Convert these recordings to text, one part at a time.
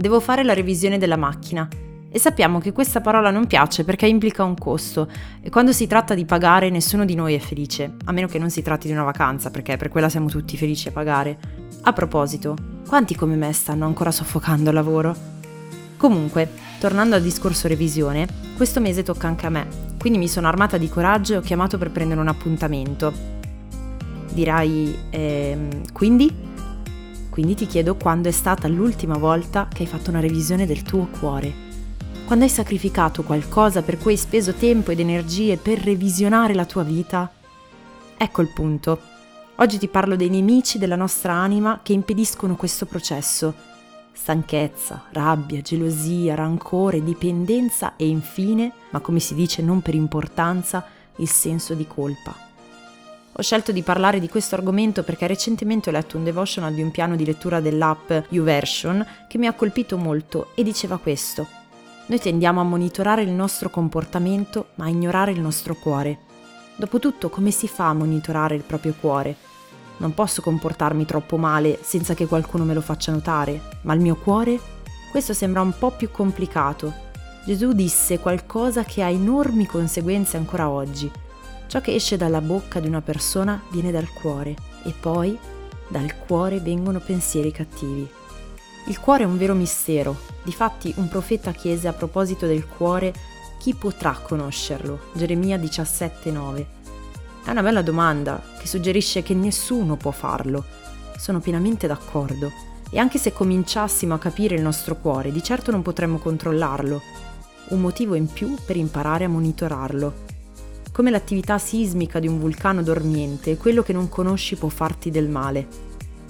devo fare la revisione della macchina. E sappiamo che questa parola non piace perché implica un costo e quando si tratta di pagare nessuno di noi è felice, a meno che non si tratti di una vacanza, perché per quella siamo tutti felici a pagare. A proposito, quanti come me stanno ancora soffocando il lavoro? Comunque, tornando al discorso revisione, questo mese tocca anche a me, quindi mi sono armata di coraggio e ho chiamato per prendere un appuntamento. Dirai, ehm, quindi? Quindi ti chiedo quando è stata l'ultima volta che hai fatto una revisione del tuo cuore. Quando hai sacrificato qualcosa per cui hai speso tempo ed energie per revisionare la tua vita? Ecco il punto. Oggi ti parlo dei nemici della nostra anima che impediscono questo processo. Stanchezza, rabbia, gelosia, rancore, dipendenza e infine, ma come si dice non per importanza, il senso di colpa. Ho scelto di parlare di questo argomento perché recentemente ho letto un devotional di un piano di lettura dell'app YouVersion che mi ha colpito molto e diceva questo. Noi tendiamo a monitorare il nostro comportamento ma a ignorare il nostro cuore. Dopotutto come si fa a monitorare il proprio cuore? Non posso comportarmi troppo male senza che qualcuno me lo faccia notare, ma il mio cuore? Questo sembra un po' più complicato. Gesù disse qualcosa che ha enormi conseguenze ancora oggi. Ciò che esce dalla bocca di una persona viene dal cuore e poi dal cuore vengono pensieri cattivi. Il cuore è un vero mistero, difatti un profeta chiese a proposito del cuore chi potrà conoscerlo? Geremia 17:9. È una bella domanda che suggerisce che nessuno può farlo. Sono pienamente d'accordo. E anche se cominciassimo a capire il nostro cuore, di certo non potremmo controllarlo. Un motivo in più per imparare a monitorarlo come l'attività sismica di un vulcano dormiente, quello che non conosci può farti del male.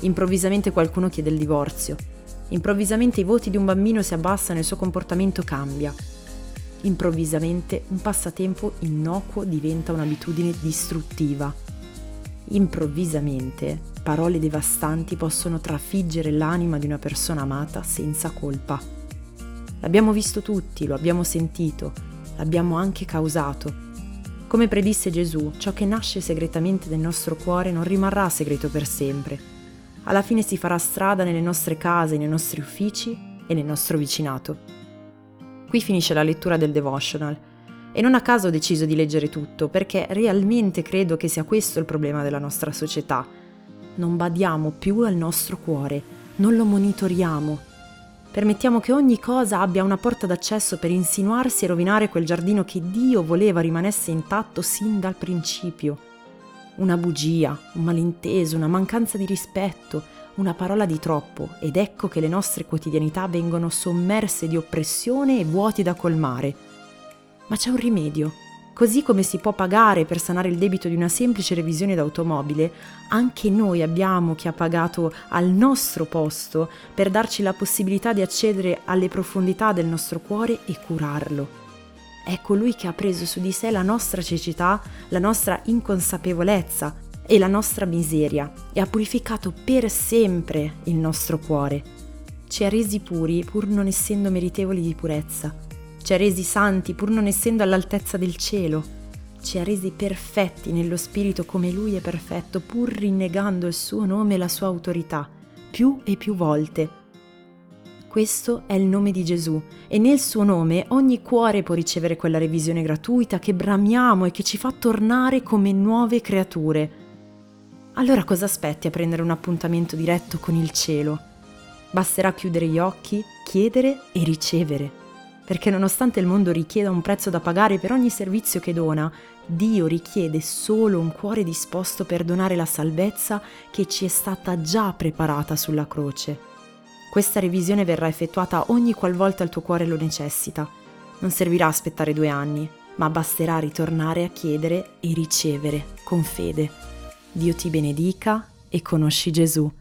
Improvvisamente qualcuno chiede il divorzio. Improvvisamente i voti di un bambino si abbassano e il suo comportamento cambia. Improvvisamente un passatempo innocuo diventa un'abitudine distruttiva. Improvvisamente parole devastanti possono trafiggere l'anima di una persona amata senza colpa. L'abbiamo visto tutti, lo abbiamo sentito, l'abbiamo anche causato come predisse Gesù, ciò che nasce segretamente nel nostro cuore non rimarrà segreto per sempre. Alla fine si farà strada nelle nostre case, nei nostri uffici e nel nostro vicinato. Qui finisce la lettura del devotional e non a caso ho deciso di leggere tutto perché realmente credo che sia questo il problema della nostra società. Non badiamo più al nostro cuore, non lo monitoriamo, Permettiamo che ogni cosa abbia una porta d'accesso per insinuarsi e rovinare quel giardino che Dio voleva rimanesse intatto sin dal principio. Una bugia, un malinteso, una mancanza di rispetto, una parola di troppo ed ecco che le nostre quotidianità vengono sommerse di oppressione e vuoti da colmare. Ma c'è un rimedio. Così come si può pagare per sanare il debito di una semplice revisione d'automobile, anche noi abbiamo chi ha pagato al nostro posto per darci la possibilità di accedere alle profondità del nostro cuore e curarlo. È colui che ha preso su di sé la nostra cecità, la nostra inconsapevolezza e la nostra miseria e ha purificato per sempre il nostro cuore. Ci ha resi puri pur non essendo meritevoli di purezza ci ha resi santi pur non essendo all'altezza del cielo, ci ha resi perfetti nello spirito come Lui è perfetto, pur rinnegando il suo nome e la sua autorità, più e più volte. Questo è il nome di Gesù e nel suo nome ogni cuore può ricevere quella revisione gratuita che bramiamo e che ci fa tornare come nuove creature. Allora cosa aspetti a prendere un appuntamento diretto con il cielo? Basterà chiudere gli occhi, chiedere e ricevere perché nonostante il mondo richieda un prezzo da pagare per ogni servizio che dona, Dio richiede solo un cuore disposto per donare la salvezza che ci è stata già preparata sulla croce. Questa revisione verrà effettuata ogni qualvolta il tuo cuore lo necessita. Non servirà aspettare due anni, ma basterà ritornare a chiedere e ricevere con fede. Dio ti benedica e conosci Gesù.